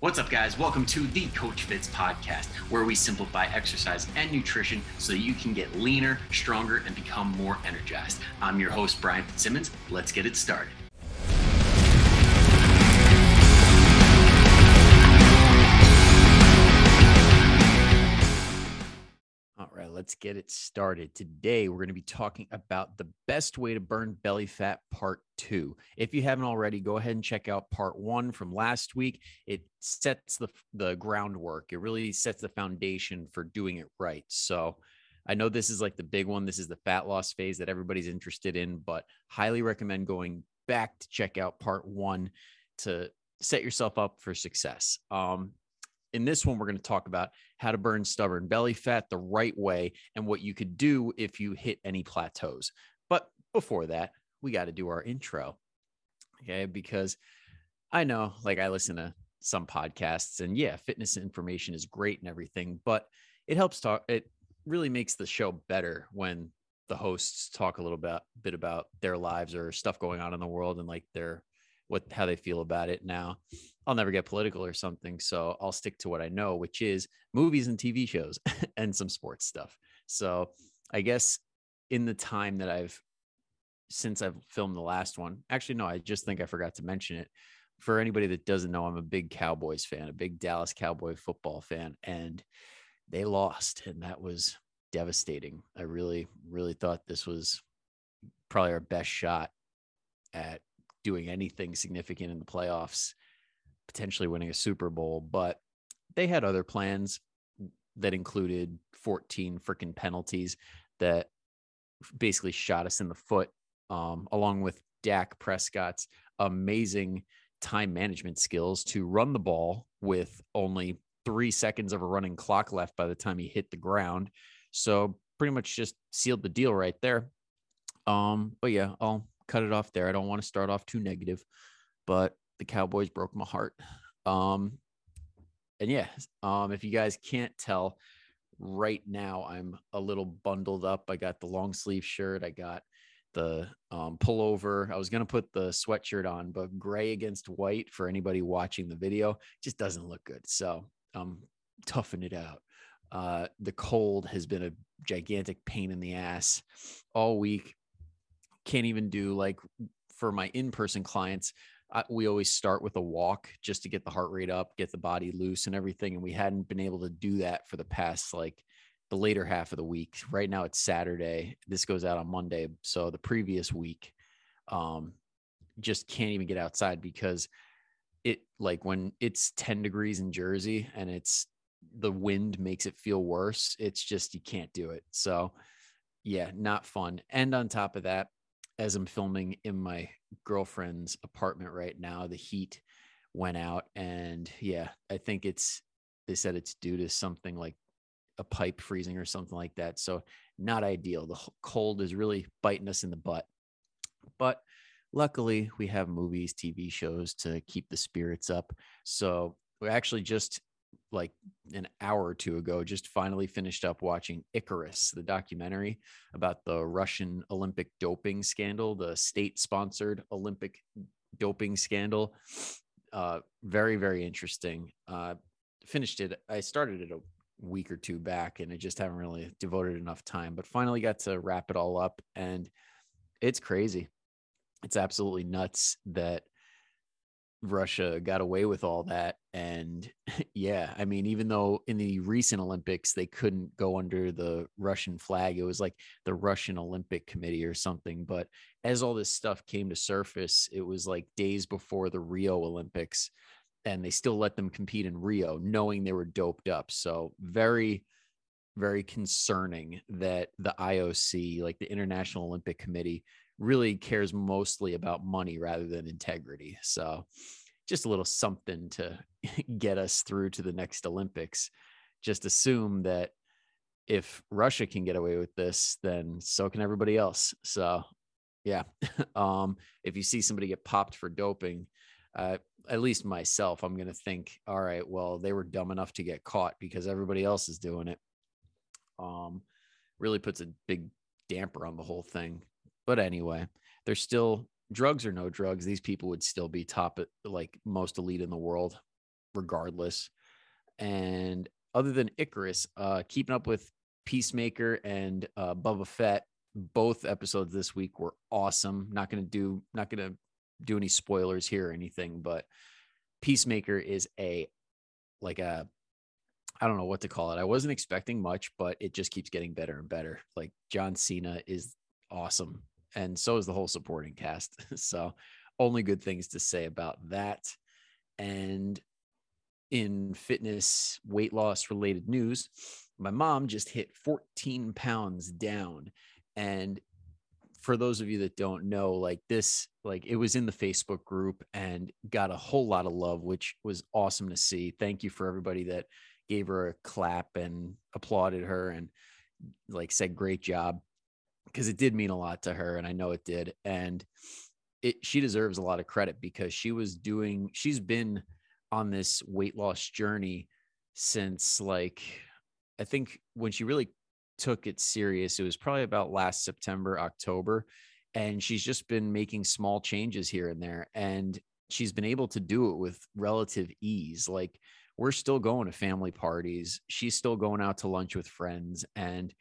What's up, guys? Welcome to the Coach Fitzz podcast, where we simplify exercise and nutrition so you can get leaner, stronger, and become more energized. I'm your host, Brian Fitzsimmons. Let's get it started. Let's get it started. Today, we're going to be talking about the best way to burn belly fat, part two. If you haven't already, go ahead and check out part one from last week. It sets the, the groundwork, it really sets the foundation for doing it right. So, I know this is like the big one. This is the fat loss phase that everybody's interested in, but highly recommend going back to check out part one to set yourself up for success. Um, in this one, we're going to talk about how to burn stubborn belly fat the right way and what you could do if you hit any plateaus. But before that, we got to do our intro. Okay. Because I know, like, I listen to some podcasts and yeah, fitness information is great and everything, but it helps talk, it really makes the show better when the hosts talk a little bit, bit about their lives or stuff going on in the world and like their what how they feel about it now. I'll never get political or something so i'll stick to what i know which is movies and tv shows and some sports stuff. So i guess in the time that i've since i've filmed the last one actually no i just think i forgot to mention it. For anybody that doesn't know i'm a big cowboys fan a big dallas cowboy football fan and they lost and that was devastating. I really really thought this was probably our best shot at doing anything significant in the playoffs, potentially winning a Super Bowl, but they had other plans that included 14 freaking penalties that basically shot us in the foot, um, along with Dak Prescott's amazing time management skills to run the ball with only three seconds of a running clock left by the time he hit the ground. So pretty much just sealed the deal right there. Um, but yeah, I'll cut it off there. I don't want to start off too negative, but the Cowboys broke my heart. Um, and yeah, um, if you guys can't tell, right now I'm a little bundled up. I got the long sleeve shirt. I got the um, pullover. I was gonna put the sweatshirt on, but gray against white for anybody watching the video just doesn't look good. So I'm toughing it out. Uh, the cold has been a gigantic pain in the ass all week can't even do like for my in-person clients uh, we always start with a walk just to get the heart rate up get the body loose and everything and we hadn't been able to do that for the past like the later half of the week. Right now it's saturday this goes out on monday so the previous week um just can't even get outside because it like when it's 10 degrees in jersey and it's the wind makes it feel worse it's just you can't do it. So yeah not fun. And on top of that as I'm filming in my girlfriend's apartment right now, the heat went out. And yeah, I think it's, they said it's due to something like a pipe freezing or something like that. So, not ideal. The cold is really biting us in the butt. But luckily, we have movies, TV shows to keep the spirits up. So, we actually just like an hour or two ago, just finally finished up watching Icarus, the documentary about the Russian Olympic doping scandal, the state sponsored Olympic doping scandal. Uh, very, very interesting. Uh, finished it. I started it a week or two back and I just haven't really devoted enough time, but finally got to wrap it all up. And it's crazy. It's absolutely nuts that Russia got away with all that. And yeah, I mean, even though in the recent Olympics they couldn't go under the Russian flag, it was like the Russian Olympic Committee or something. But as all this stuff came to surface, it was like days before the Rio Olympics, and they still let them compete in Rio, knowing they were doped up. So very, very concerning that the IOC, like the International Olympic Committee, really cares mostly about money rather than integrity. So just a little something to get us through to the next Olympics. Just assume that if Russia can get away with this, then so can everybody else. So yeah. um, if you see somebody get popped for doping, uh, at least myself, I'm going to think, all right, well, they were dumb enough to get caught because everybody else is doing it. Um, really puts a big damper on the whole thing. But anyway, there's still drugs or no drugs. These people would still be top like most elite in the world. regardless. And other than Icarus, uh, keeping up with Peacemaker and uh, Boba Fett, both episodes this week were awesome. Not gonna do not gonna do any spoilers here or anything, but Peacemaker is a like a I don't know what to call it. I wasn't expecting much, but it just keeps getting better and better. Like John Cena is awesome, and so is the whole supporting cast. so, only good things to say about that. And in fitness weight loss related news, my mom just hit 14 pounds down. And for those of you that don't know, like this, like it was in the Facebook group and got a whole lot of love, which was awesome to see. Thank you for everybody that gave her a clap and applauded her and like said, great job. Cause it did mean a lot to her. And I know it did. And it, she deserves a lot of credit because she was doing, she's been on this weight loss journey since like, I think when she really took it serious, it was probably about last September, October. And she's just been making small changes here and there. And she's been able to do it with relative ease. Like we're still going to family parties. She's still going out to lunch with friends. And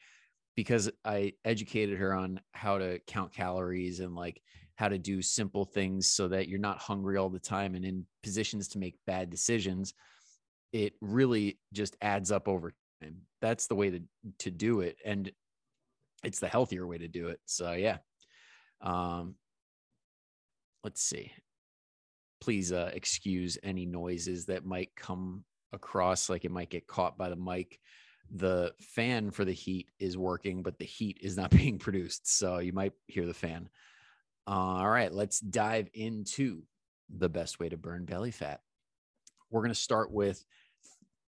because I educated her on how to count calories and like how to do simple things so that you're not hungry all the time and in positions to make bad decisions, it really just adds up over time. That's the way to, to do it. And it's the healthier way to do it. So, yeah. Um, let's see please uh, excuse any noises that might come across like it might get caught by the mic the fan for the heat is working but the heat is not being produced so you might hear the fan all right let's dive into the best way to burn belly fat we're going to start with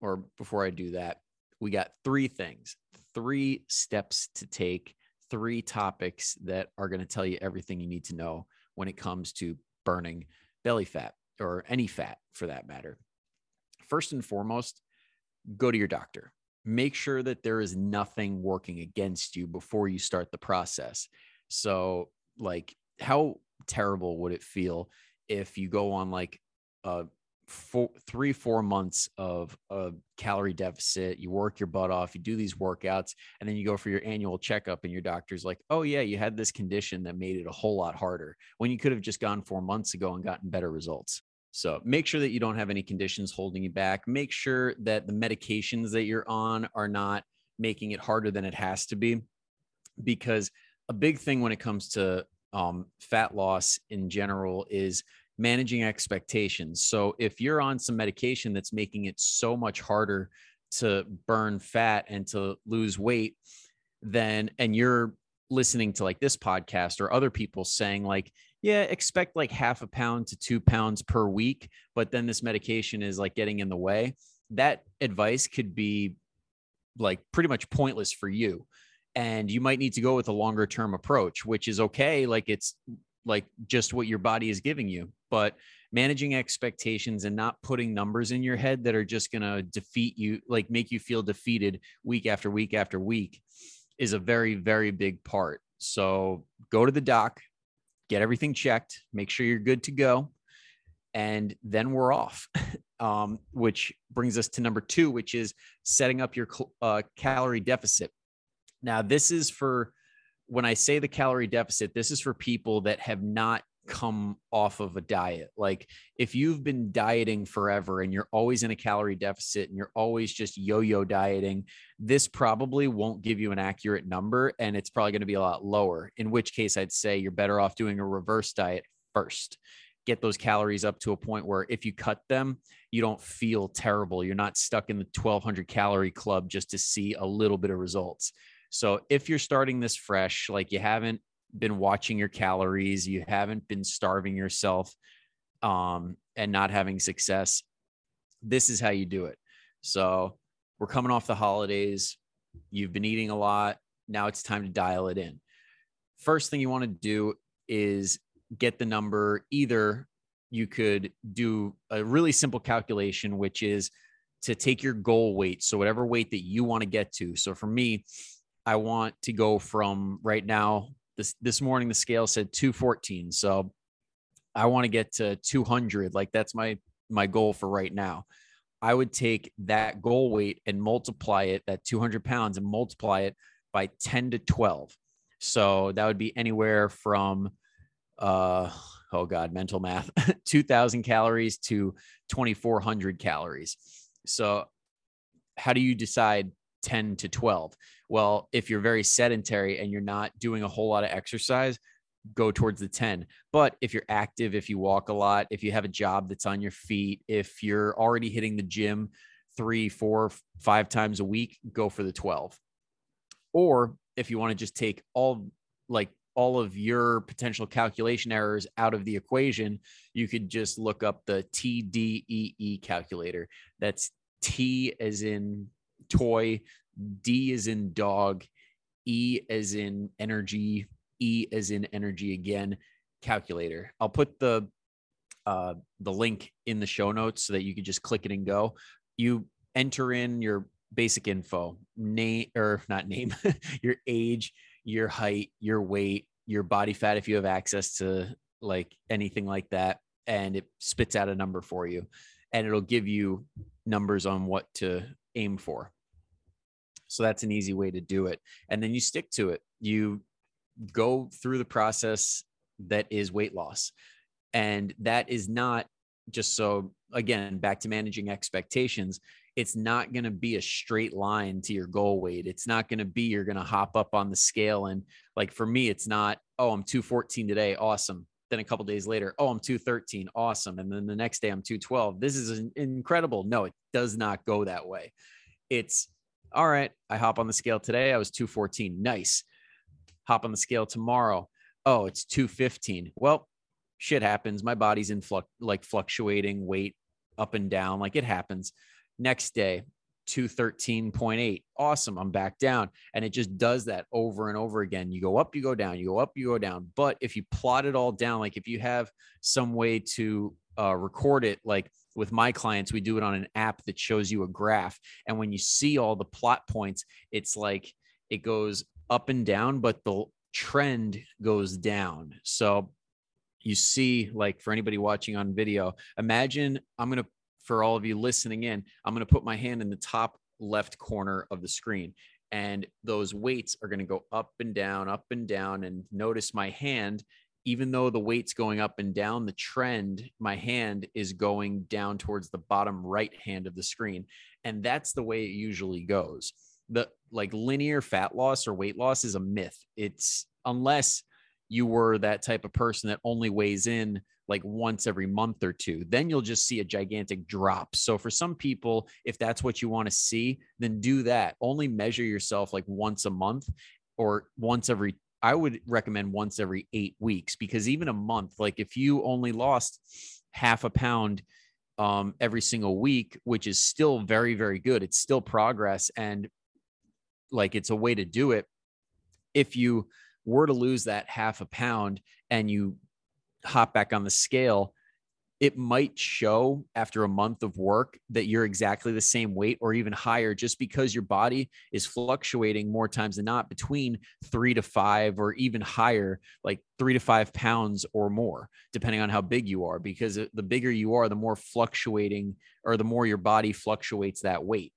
or before i do that we got three things three steps to take three topics that are going to tell you everything you need to know when it comes to burning belly fat or any fat for that matter. First and foremost, go to your doctor. Make sure that there is nothing working against you before you start the process. So, like, how terrible would it feel if you go on like a four, three, four months of a calorie deficit. You work your butt off, you do these workouts, and then you go for your annual checkup, and your doctor's like, oh, yeah, you had this condition that made it a whole lot harder when you could have just gone four months ago and gotten better results. So make sure that you don't have any conditions holding you back. Make sure that the medications that you're on are not making it harder than it has to be. Because a big thing when it comes to um, fat loss in general is managing expectations. So if you're on some medication that's making it so much harder to burn fat and to lose weight, then and you're listening to like this podcast or other people saying like yeah expect like half a pound to two pounds per week but then this medication is like getting in the way. That advice could be like pretty much pointless for you and you might need to go with a longer term approach which is okay like it's like just what your body is giving you but managing expectations and not putting numbers in your head that are just going to defeat you like make you feel defeated week after week after week is a very very big part. So go to the doc get everything checked make sure you're good to go and then we're off. Um, which brings us to number two which is setting up your uh, calorie deficit. Now this is for when I say the calorie deficit, this is for people that have not come off of a diet. Like if you've been dieting forever and you're always in a calorie deficit and you're always just yo-yo dieting, this probably won't give you an accurate number and it's probably going to be a lot lower. In which case I'd say you're better off doing a reverse diet first. Get those calories up to a point where if you cut them, you don't feel terrible. You're not stuck in the 1200 calorie club just to see a little bit of results. So if you're starting this fresh, like you haven't been watching your calories, you haven't been starving yourself um, and not having success, this is how you do it. So we're coming off the holidays. You've been eating a lot. Now it's time to dial it in. First thing you want to do is get the number. Either you could do a really simple calculation, which is to take your goal weight. So, whatever weight that you want to get to. So, for me, I want to go from right now. This this morning the scale said 214. So I want to get to 200. Like that's my my goal for right now. I would take that goal weight and multiply it, that 200 pounds, and multiply it by 10 to 12. So that would be anywhere from, uh, oh God, mental math, 2000 calories to 2400 calories. So, how do you decide 10 to 12? Well, if you're very sedentary and you're not doing a whole lot of exercise, go towards the 10. But if you're active, if you walk a lot, if you have a job that's on your feet, if you're already hitting the gym three, four, five times a week, go for the 12. Or if you want to just take all like all of your potential calculation errors out of the equation, you could just look up the TDEE calculator. That's T as in toy, D is in dog, E as in energy, E as in energy again calculator. I'll put the uh, the link in the show notes so that you can just click it and go. You enter in your basic info, name or not name, your age, your height, your weight, your body fat if you have access to like anything like that and it spits out a number for you and it'll give you numbers on what to aim for. So that's an easy way to do it. And then you stick to it. You go through the process that is weight loss. And that is not just so, again, back to managing expectations. It's not going to be a straight line to your goal weight. It's not going to be you're going to hop up on the scale. And like for me, it's not, oh, I'm 214 today. Awesome. Then a couple days later, oh, I'm 213. Awesome. And then the next day, I'm 212. This is incredible. No, it does not go that way. It's all right. I hop on the scale today. I was 214. Nice hop on the scale tomorrow. Oh, it's 215. Well, shit happens. My body's in flux, like fluctuating weight up and down, like it happens. Next day, 213.8. Awesome. I'm back down. And it just does that over and over again. You go up, you go down, you go up, you go down. But if you plot it all down, like if you have some way to uh, record it, like with my clients, we do it on an app that shows you a graph. And when you see all the plot points, it's like it goes up and down, but the trend goes down. So you see, like for anybody watching on video, imagine I'm going to, for all of you listening in, I'm going to put my hand in the top left corner of the screen. And those weights are going to go up and down, up and down. And notice my hand, even though the weight's going up and down, the trend, my hand is going down towards the bottom right hand of the screen. And that's the way it usually goes the like linear fat loss or weight loss is a myth. It's unless you were that type of person that only weighs in like once every month or two, then you'll just see a gigantic drop. So for some people, if that's what you want to see, then do that. Only measure yourself like once a month or once every I would recommend once every 8 weeks because even a month like if you only lost half a pound um, every single week, which is still very, very good. It's still progress. And like it's a way to do it if you were to lose that half a pound and you hop back on the scale it might show after a month of work that you're exactly the same weight or even higher just because your body is fluctuating more times than not between three to five or even higher, like three to five pounds or more, depending on how big you are. Because the bigger you are, the more fluctuating or the more your body fluctuates that weight.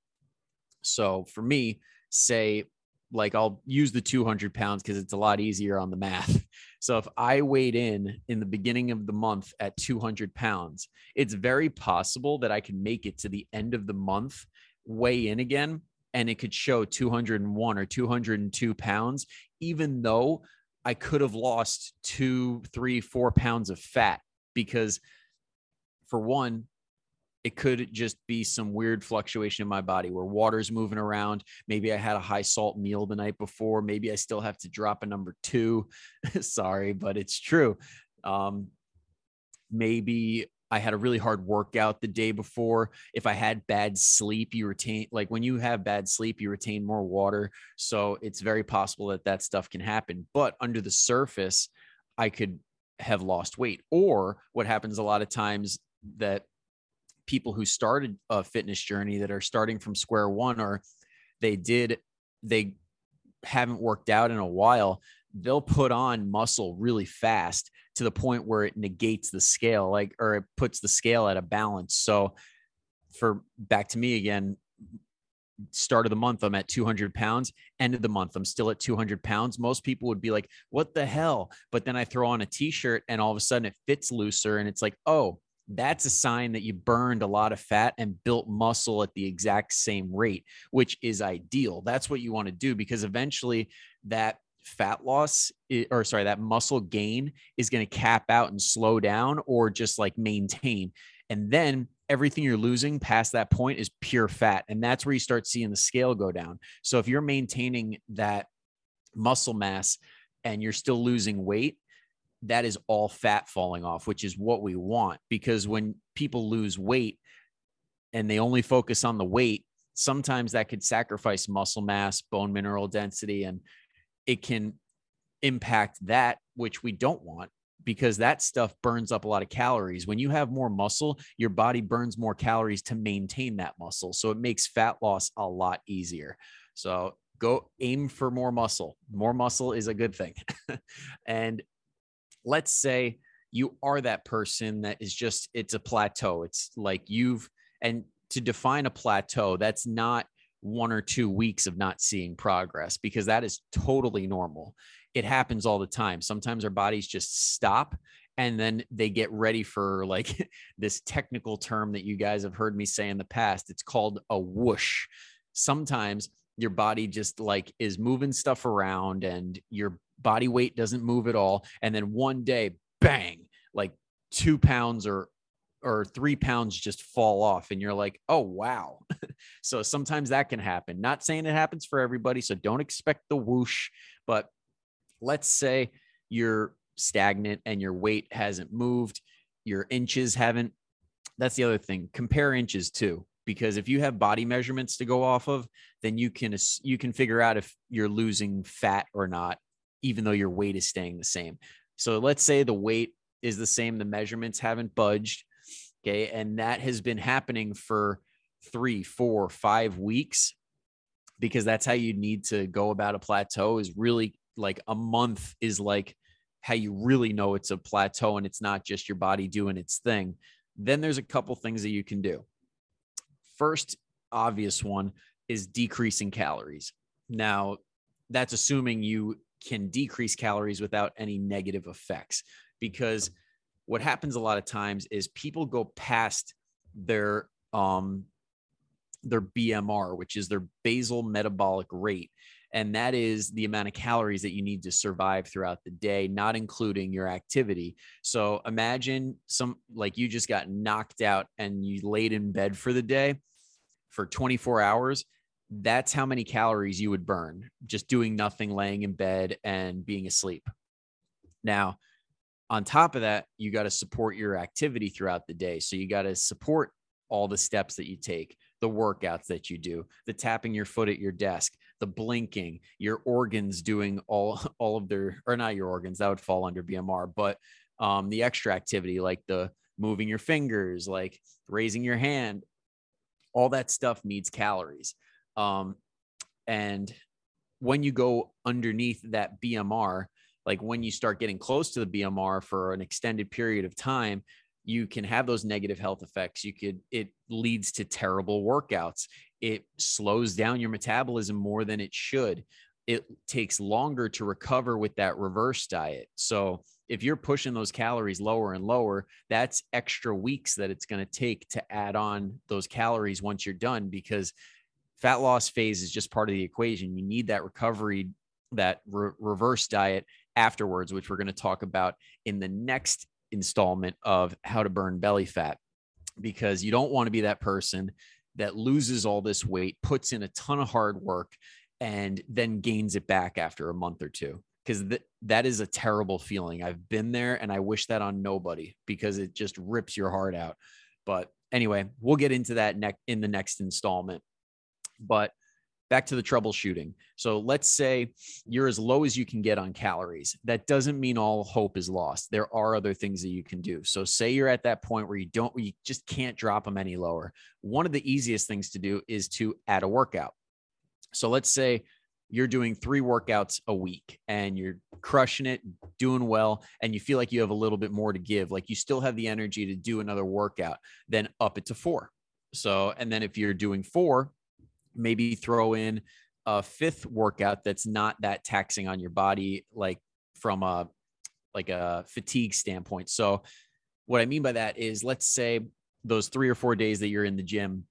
So for me, say like I'll use the 200 pounds because it's a lot easier on the math. So if I weighed in in the beginning of the month at 200 pounds, it's very possible that I can make it to the end of the month, weigh in again, and it could show 201 or 202 pounds, even though I could have lost two, three, four pounds of fat because for one, it could just be some weird fluctuation in my body where water's moving around. Maybe I had a high salt meal the night before. Maybe I still have to drop a number two. Sorry, but it's true. Um, maybe I had a really hard workout the day before. If I had bad sleep, you retain, like when you have bad sleep, you retain more water. So it's very possible that that stuff can happen. But under the surface, I could have lost weight. Or what happens a lot of times that people who started a fitness journey that are starting from square one or they did they haven't worked out in a while they'll put on muscle really fast to the point where it negates the scale like or it puts the scale at a balance so for back to me again, start of the month, I'm at 200 pounds. End of the month, I'm still at 200 pounds. Most people would be like, what the hell? But then I throw on a t shirt and all of a sudden it fits looser. And it's like, oh, that's a sign that you burned a lot of fat and built muscle at the exact same rate, which is ideal. That's what you want to do because eventually that fat loss or sorry, that muscle gain is going to cap out and slow down or just like maintain. And then everything you're losing past that point is pure fat. And that's where you start seeing the scale go down. So if you're maintaining that muscle mass and you're still losing weight, that is all fat falling off, which is what we want. Because when people lose weight and they only focus on the weight, sometimes that could sacrifice muscle mass, bone mineral density, and it can impact that, which we don't want because that stuff burns up a lot of calories. When you have more muscle, your body burns more calories to maintain that muscle. So it makes fat loss a lot easier. So go aim for more muscle. More muscle is a good thing. and let's say you are that person that is just it's a plateau. It's like you've and to define a plateau that's not one or two weeks of not seeing progress because that is totally normal. It happens all the time. Sometimes our bodies just stop and then they get ready for like this technical term that you guys have heard me say in the past. It's called a whoosh. Sometimes your body just like is moving stuff around and your body weight doesn't move at all and then one day bang like two pounds or or three pounds just fall off and you're like oh wow. So sometimes that can happen. Not saying it happens for everybody so don't expect the whoosh but let's say you're stagnant and your weight hasn't moved your inches haven't that's the other thing compare inches too because if you have body measurements to go off of then you can you can figure out if you're losing fat or not even though your weight is staying the same. So let's say the weight is the same, the measurements haven't budged. Okay. And that has been happening for three, four, five weeks because that's how you need to go about a plateau is really like a month is like how you really know it's a plateau and it's not just your body doing its thing. Then there's a couple things that you can do. First, obvious one is decreasing calories. Now, that's assuming you can decrease calories without any negative effects. Because what happens a lot of times is people go past their um their BMR which is their basal metabolic rate. And that is the amount of calories that you need to survive throughout the day not including your activity. So imagine some like you just got knocked out and you laid in bed for the day for 24 hours that's how many calories you would burn just doing nothing, laying in bed and being asleep. Now, on top of that, you got to support your activity throughout the day. So you got to support all the steps that you take, the workouts that you do, the tapping your foot at your desk, the blinking, your organs doing all all of their or not your organs that would fall under BMR, but um, the extra activity like the moving your fingers, like raising your hand, all that stuff needs calories. Um, and when you go underneath that BMR, like when you start getting close to the BMR for an extended period of time, you can have those negative health effects. You could, it leads to terrible workouts. It slows down your metabolism more than it should. It takes longer to recover with that reverse diet. So, if you're pushing those calories lower and lower, that's extra weeks that it's going to take to add on those calories once you're done because fat loss phase is just part of the equation. You need that recovery, that re- reverse diet afterwards, which we're going to talk about in the next installment of how to burn belly fat, because you don't want to be that person that loses all this weight, puts in a ton of hard work, and then gains it back after a month or two. Because th- that is a terrible feeling. I've been there and I wish that on nobody because it just rips your heart out. But anyway, we'll get into that next in the next installment. But back to the troubleshooting. So let's say you're as low as you can get on calories. That doesn't mean all hope is lost. There are other things that you can do. So say you're at that point where you don't, you just can't drop them any lower. One of the easiest things to do is to add a workout. So let's say you're doing three workouts a week and you're crushing it, doing well, and you feel like you have a little bit more to give, like you still have the energy to do another workout, then up it to four So, and then if you're doing four, maybe throw in a fifth workout that's not that taxing on your body, like from a like a fatigue standpoint. So, what I mean by that is, let's say those three or four days that you're in the gym,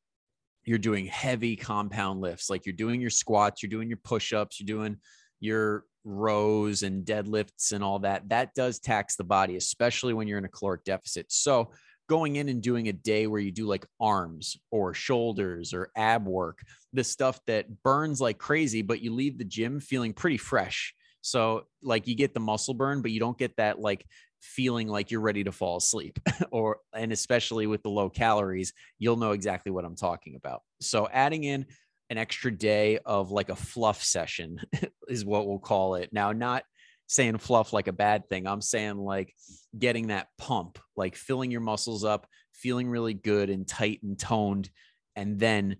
you're doing heavy compound lifts, like you're doing your squats, you're doing your push ups, you're doing your rows and deadlifts and all that. That does tax the body, especially when you're in a caloric deficit. So, going in and doing a day where you do like arms or shoulders or ab work, the stuff that burns like crazy, but you leave the gym feeling pretty fresh. So, like, you get the muscle burn, but you don't get that like feeling like you're ready to fall asleep or and especially with the low calories you'll know exactly what i'm talking about so adding in an extra day of like a fluff session is what we'll call it now not saying fluff like a bad thing i'm saying like getting that pump like filling your muscles up feeling really good and tight and toned and then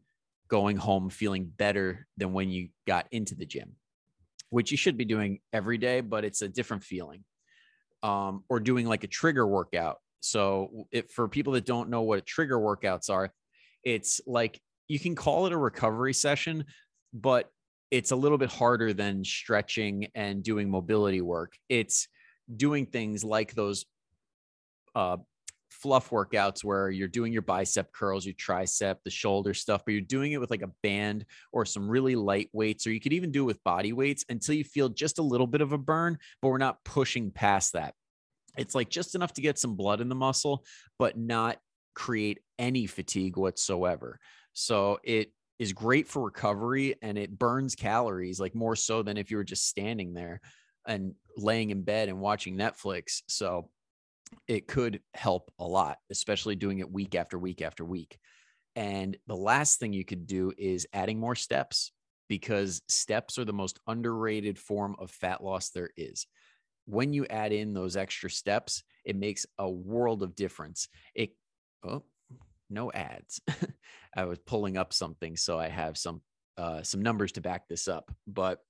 going home feeling better than when you got into the gym which you should be doing every day but it's a different feeling um, or doing like a trigger workout. So, if for people that don't know what trigger workouts are, it's like you can call it a recovery session, but it's a little bit harder than stretching and doing mobility work. It's doing things like those uh, fluff workouts where you're doing your bicep curls, your tricep, the shoulder stuff, but you're doing it with like a band or some really light weights, or you could even do it with body weights until you feel just a little bit of a burn, but we're not pushing past that. It's like just enough to get some blood in the muscle, but not create any fatigue whatsoever. So it is great for recovery and it burns calories like more so than if you were just standing there and laying in bed and watching Netflix. So it could help a lot, especially doing it week after week after week. And the last thing you could do is adding more steps because steps are the most underrated form of fat loss there is. When you add in those extra steps, it makes a world of difference. It oh, no ads. I was pulling up something so I have some uh, some numbers to back this up, but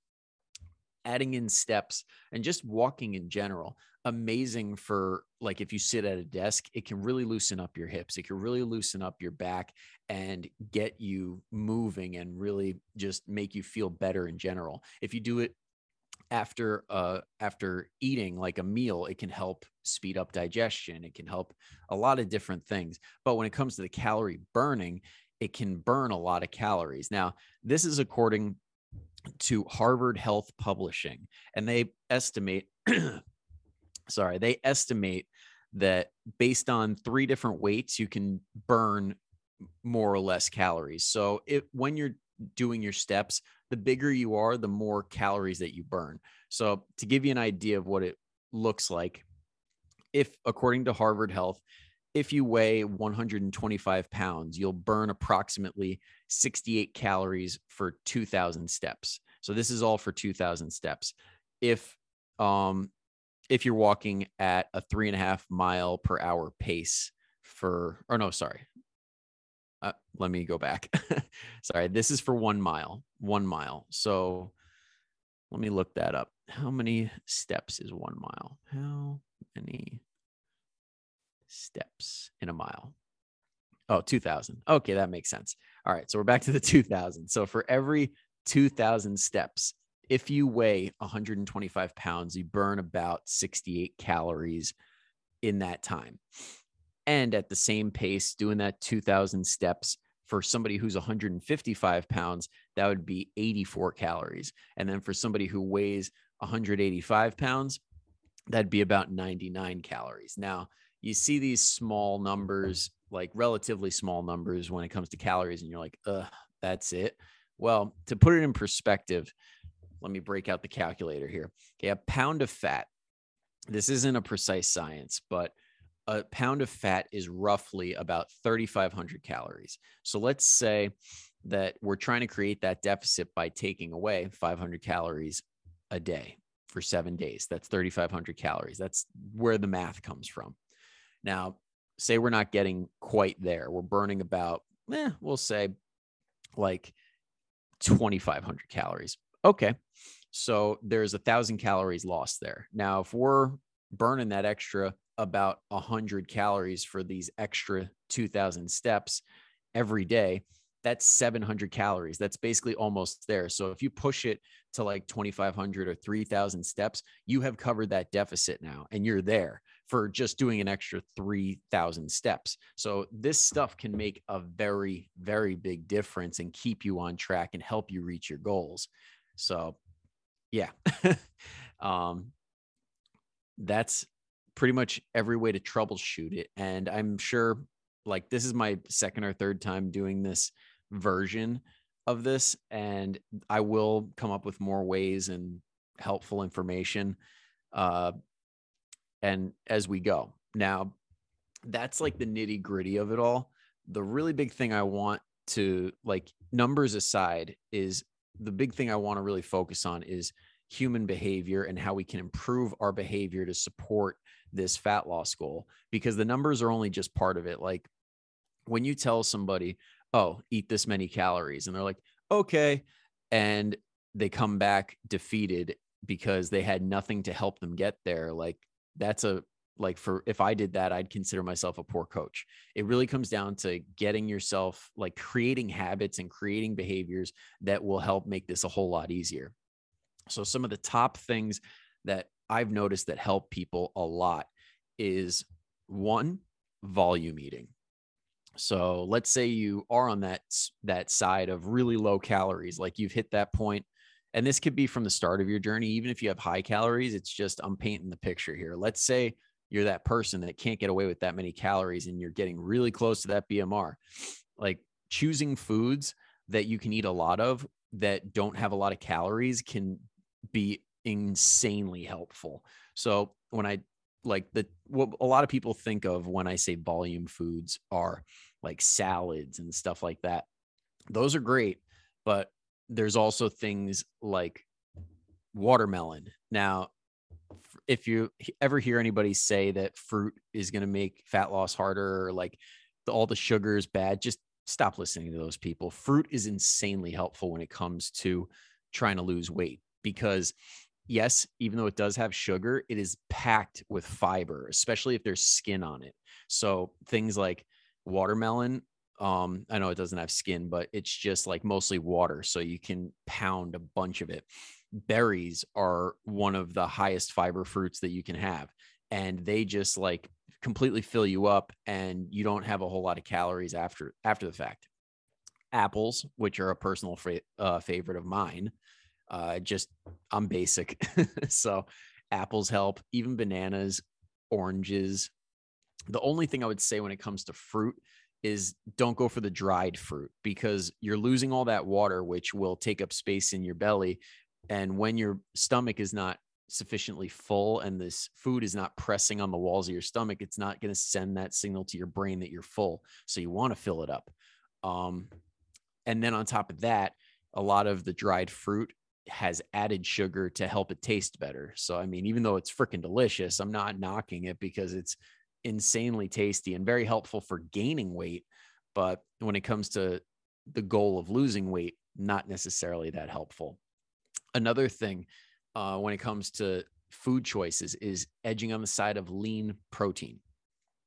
adding in steps and just walking in general amazing for like if you sit at a desk it can really loosen up your hips it can really loosen up your back and get you moving and really just make you feel better in general if you do it after uh after eating like a meal it can help speed up digestion it can help a lot of different things but when it comes to the calorie burning it can burn a lot of calories now this is according to Harvard Health Publishing, and they estimate, sorry, they estimate that based on three different weights, you can burn more or less calories. So if when you're doing your steps, the bigger you are, the more calories that you burn. So to give you an idea of what it looks like, if according to Harvard Health, if you weigh 125 pounds, you'll burn approximately 68 calories for 2000 steps. So this is all for 2000 steps. If, um, if you're walking at a three and a half mile per hour pace for, or no, sorry. Let me go back. sorry. This is for one mile, one mile. So let me look that up. How many steps is one mile? How many steps in a mile. Oh, 2000. Okay, that makes sense. All right, so we're back to the 2000. So for every 2000 steps, if you weigh 125 pounds, you burn about 68 calories in that time. And at the same pace, doing that 2000 steps for somebody who's 155 pounds, that would be 84 calories. And then for somebody who weighs 185 pounds, that'd be about 99 calories. Now, you see these small numbers, like relatively small numbers when it comes to calories, and you're like, uh, that's it. Well, to put it in perspective, let me break out the calculator here. Okay, a pound of fat. This isn't a precise science, but a pound of fat is roughly about 3,500 calories. So let's say that we're trying to create that deficit by taking away 500 calories a day for seven days. That's 3,500 calories. That's where the math comes from. Now, say we're not getting quite there. We're burning about, eh, we'll say like 2,500 calories. Okay. So there's a thousand calories lost there. Now, if we're burning that extra about 100 calories for these extra 2,000 steps, every day, that's 700 calories. That's basically almost there. So if you push it to like 2,500 or 3,000 steps, you have covered that deficit now and you're there for just doing an extra 3,000 steps. So this stuff can make a very, very big difference and keep you on track and help you reach your goals. So, yeah. um, that's pretty much every way to troubleshoot it. And I'm sure like this is my second or third time doing this version of this and i will come up with more ways and helpful information uh and as we go now that's like the nitty gritty of it all the really big thing i want to like numbers aside is the big thing i want to really focus on is human behavior and how we can improve our behavior to support this fat loss goal because the numbers are only just part of it like when you tell somebody oh, eat this many calories. And they're like, okay. And they come back defeated because they had nothing to help them get there. Like that's a, like for if I did that, I'd consider myself a poor coach. It really comes down to getting yourself like creating habits and creating behaviors that will help make this a whole lot easier. So, some of the top things that I've noticed that help people a lot is one, volume eating. So let's say you are on that that side of really low calories, like you've hit that point, and this could be from the start of your journey. Even if you have high calories, it's just I'm painting the picture here. Let's say you're that person that can't get away with that many calories, and you're getting really close to that BMR. Like choosing foods that you can eat a lot of that don't have a lot of calories can be insanely helpful. So when I like the what a lot of people think of when I say volume foods are like salads and stuff like that. Those are great, but there's also things like watermelon. Now, if you ever hear anybody say that fruit is going to make fat loss harder or like the, all the sugar is bad, just stop listening to those people. Fruit is insanely helpful when it comes to trying to lose weight because yes, even though it does have sugar, it is packed with fiber, especially if there's skin on it. So things like watermelon um i know it doesn't have skin but it's just like mostly water so you can pound a bunch of it berries are one of the highest fiber fruits that you can have and they just like completely fill you up and you don't have a whole lot of calories after after the fact apples which are a personal uh, favorite of mine uh just i'm basic so apples help even bananas oranges the only thing I would say when it comes to fruit is don't go for the dried fruit because you're losing all that water, which will take up space in your belly. And when your stomach is not sufficiently full and this food is not pressing on the walls of your stomach, it's not going to send that signal to your brain that you're full. So you want to fill it up. Um, and then on top of that, a lot of the dried fruit has added sugar to help it taste better. So, I mean, even though it's freaking delicious, I'm not knocking it because it's insanely tasty and very helpful for gaining weight. But when it comes to the goal of losing weight, not necessarily that helpful. Another thing uh, when it comes to food choices is edging on the side of lean protein.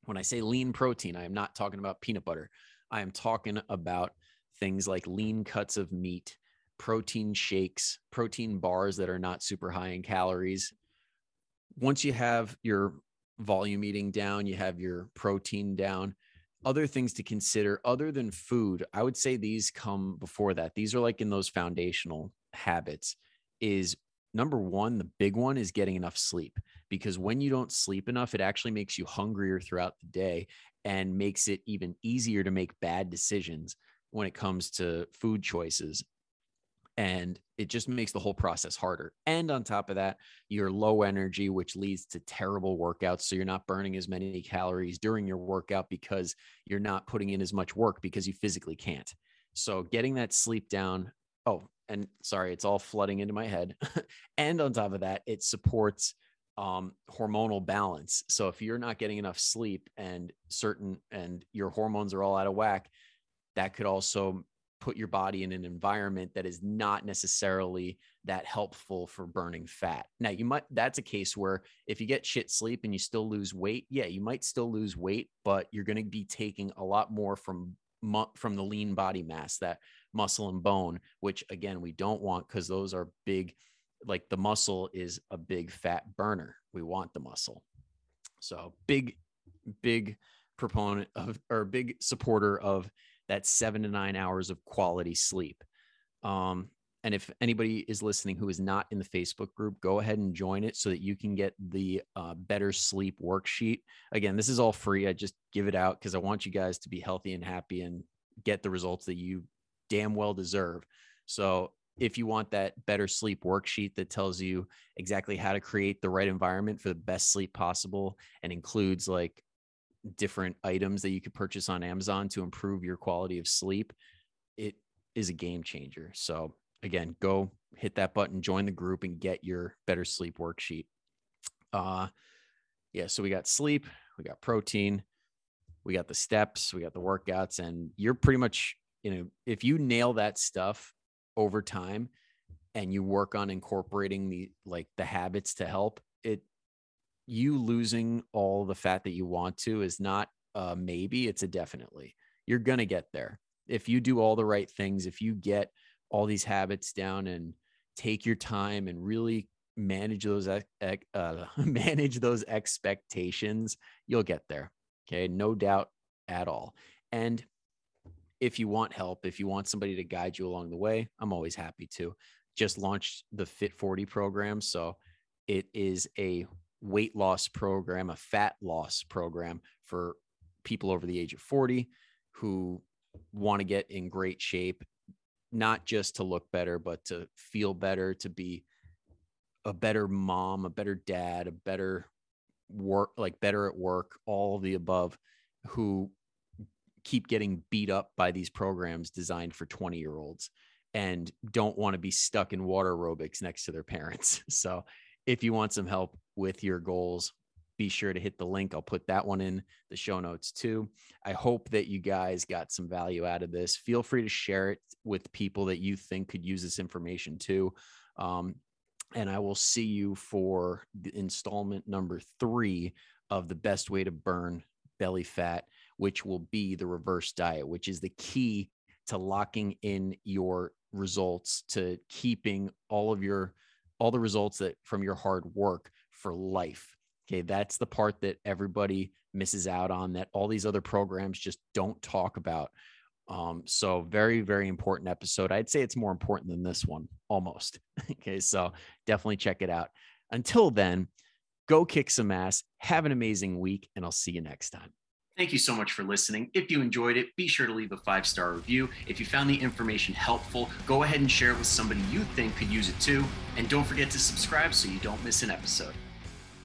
When I say lean protein, I am not talking about peanut butter. I am talking about things like lean cuts of meat, protein shakes, protein bars that are not super high in calories. Once you have your volume eating down, you have your protein down. Other things to consider other than food, I would say these come before that. These are like in those foundational habits is number 1, the big one is getting enough sleep because when you don't sleep enough, it actually makes you hungrier throughout the day and makes it even easier to make bad decisions when it comes to food choices and it just makes the whole process harder. And on top of that, you're low energy, which leads to terrible workouts. So you're not burning as many calories during your workout because you're not putting in as much work because you physically can't. So getting that sleep down. Oh, and sorry, it's all flooding into my head. and on top of that, it supports um, hormonal balance. So if you're not getting enough sleep and certain and your hormones are all out of whack, that could also put your body in an environment that is not necessarily that helpful for burning fat. Now, you might, that's a case where if you get shit sleep and you still lose weight, yeah, you might still lose weight, but you're going to be taking a lot more from from the lean body mass, that muscle and bone, which again we don't want because those are big. Like the muscle is a big fat burner. We want the muscle. So big, big proponent of or big supporter of that seven to nine hours of quality sleep. Um, and if anybody is listening who is not in the Facebook group, go ahead and join it so that you can get the uh, better sleep worksheet. Again, this is all free. I just give it out because I want you guys to be healthy and happy and get the results that you damn well deserve. So if you want that better sleep worksheet that tells you exactly how to create the right environment for the best sleep possible and includes like different items that you could purchase on Amazon to improve your quality of sleep, it is a game changer. So again, go hit that button, join the group, and get your better sleep worksheet. Uh, yeah, so we got sleep, we got protein, we got the steps, we got the workouts, and you're pretty much, you know, if you nail that stuff over time and you work on incorporating the like the habits to help, it you losing all the fat that you want to is not uh maybe, it's a definitely. You're gonna get there. If you do all the right things, if you get all these habits down and take your time and really manage those uh, manage those expectations you'll get there okay no doubt at all and if you want help if you want somebody to guide you along the way i'm always happy to just launched the fit 40 program so it is a weight loss program a fat loss program for people over the age of 40 who want to get in great shape not just to look better, but to feel better, to be a better mom, a better dad, a better work, like better at work, all the above, who keep getting beat up by these programs designed for 20 year olds and don't want to be stuck in water aerobics next to their parents. So if you want some help with your goals, be sure to hit the link. I'll put that one in the show notes too. I hope that you guys got some value out of this. Feel free to share it with people that you think could use this information too. Um, and I will see you for the installment number three of the best way to burn belly fat, which will be the reverse diet, which is the key to locking in your results, to keeping all of your all the results that from your hard work for life. Okay, that's the part that everybody misses out on that all these other programs just don't talk about. Um, so very, very important episode. I'd say it's more important than this one almost. okay, so definitely check it out. Until then, go kick some ass, have an amazing week, and I'll see you next time. Thank you so much for listening. If you enjoyed it, be sure to leave a five star review. If you found the information helpful, go ahead and share it with somebody you think could use it too. And don't forget to subscribe so you don't miss an episode.